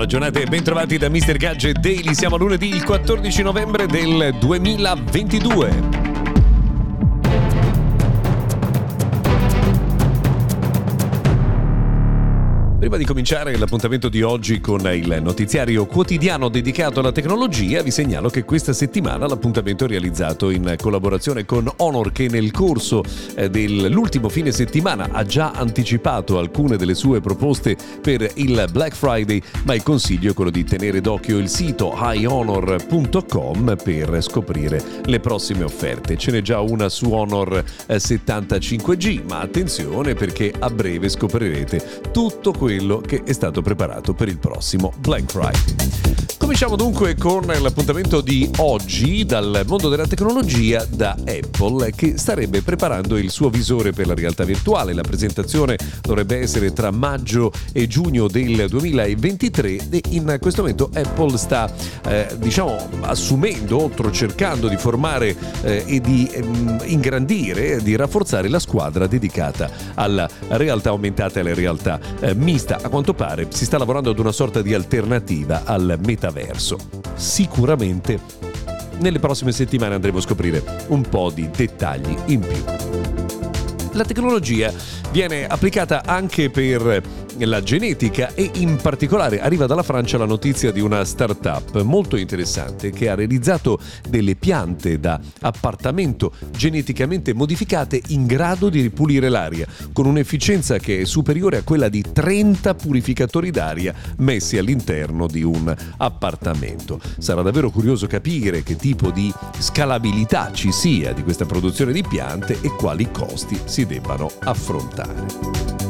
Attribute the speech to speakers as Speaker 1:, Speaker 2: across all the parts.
Speaker 1: Buona giornata e bentrovati da Mr. Gadget Daily. Siamo lunedì il 14 novembre del 2022. Prima di cominciare l'appuntamento di oggi con il notiziario quotidiano dedicato alla tecnologia, vi segnalo che questa settimana l'appuntamento è realizzato in collaborazione con Honor che nel corso eh, dell'ultimo fine settimana ha già anticipato alcune delle sue proposte per il Black Friday, ma il consiglio è quello di tenere d'occhio il sito highhonor.com per scoprire le prossime offerte. Ce n'è già una su Honor 75G, eh, ma attenzione perché a breve scoprirete tutto quello quello che è stato preparato per il prossimo Black Friday. Cominciamo dunque con l'appuntamento di oggi dal mondo della tecnologia da Apple che starebbe preparando il suo visore per la realtà virtuale. La presentazione dovrebbe essere tra maggio e giugno del 2023 e in questo momento Apple sta eh, diciamo assumendo, cercando di formare eh, e di ehm, ingrandire, di rafforzare la squadra dedicata alla realtà aumentata e alla realtà eh, mista. A quanto pare si sta lavorando ad una sorta di alternativa al metaverso. Sicuramente nelle prossime settimane andremo a scoprire un po' di dettagli in più. La tecnologia viene applicata anche per la genetica e in particolare arriva dalla Francia la notizia di una startup molto interessante che ha realizzato delle piante da appartamento geneticamente modificate in grado di ripulire l'aria con un'efficienza che è superiore a quella di 30 purificatori d'aria messi all'interno di un appartamento. Sarà davvero curioso capire che tipo di scalabilità ci sia di questa produzione di piante e quali costi si debbano affrontare.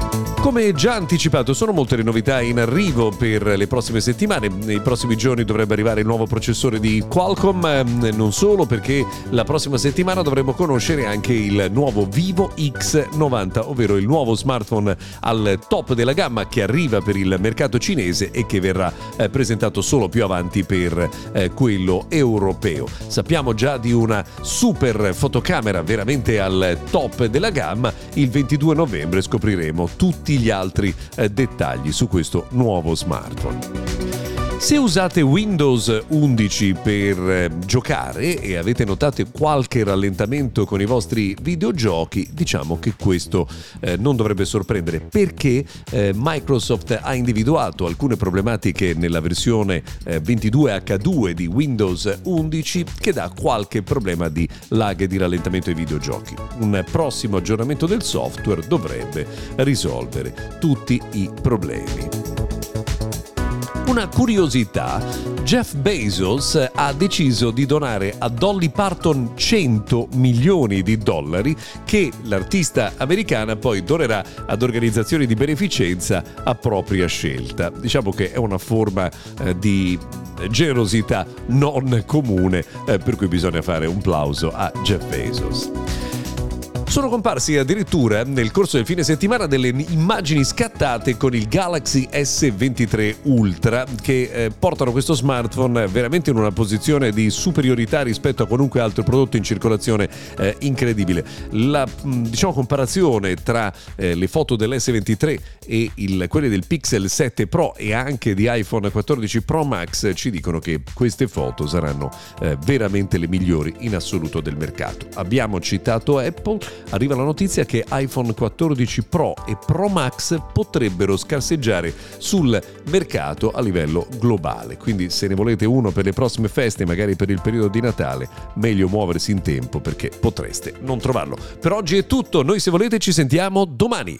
Speaker 1: Come già anticipato, sono molte le novità in arrivo per le prossime settimane. Nei prossimi giorni dovrebbe arrivare il nuovo processore di Qualcomm, ehm, non solo perché la prossima settimana dovremo conoscere anche il nuovo Vivo X90, ovvero il nuovo smartphone al top della gamma che arriva per il mercato cinese e che verrà eh, presentato solo più avanti per eh, quello europeo. Sappiamo già di una super fotocamera veramente al top della gamma. Il 22 novembre scopriremo tutti gli altri eh, dettagli su questo nuovo smartphone. Se usate Windows 11 per eh, giocare e avete notato qualche rallentamento con i vostri videogiochi, diciamo che questo eh, non dovrebbe sorprendere perché eh, Microsoft ha individuato alcune problematiche nella versione 22H2 eh, di Windows 11 che dà qualche problema di lag e di rallentamento ai videogiochi. Un prossimo aggiornamento del software dovrebbe risolvere tutti i problemi. Una curiosità, Jeff Bezos ha deciso di donare a Dolly Parton 100 milioni di dollari che l'artista americana poi donerà ad organizzazioni di beneficenza a propria scelta. Diciamo che è una forma eh, di generosità non comune eh, per cui bisogna fare un plauso a Jeff Bezos. Sono comparsi addirittura nel corso del fine settimana delle immagini scattate con il Galaxy S23 Ultra che eh, portano questo smartphone veramente in una posizione di superiorità rispetto a qualunque altro prodotto in circolazione eh, incredibile. La diciamo, comparazione tra eh, le foto dell'S23 e il, quelle del Pixel 7 Pro e anche di iPhone 14 Pro Max ci dicono che queste foto saranno eh, veramente le migliori in assoluto del mercato. Abbiamo citato Apple, arriva la notizia che iPhone 14 Pro e Pro Max potrebbero scarseggiare sul mercato a livello globale. Quindi se ne volete uno per le prossime feste, magari per il periodo di Natale, meglio muoversi in tempo perché potreste non trovarlo. Per oggi è tutto, noi se volete ci sentiamo domani.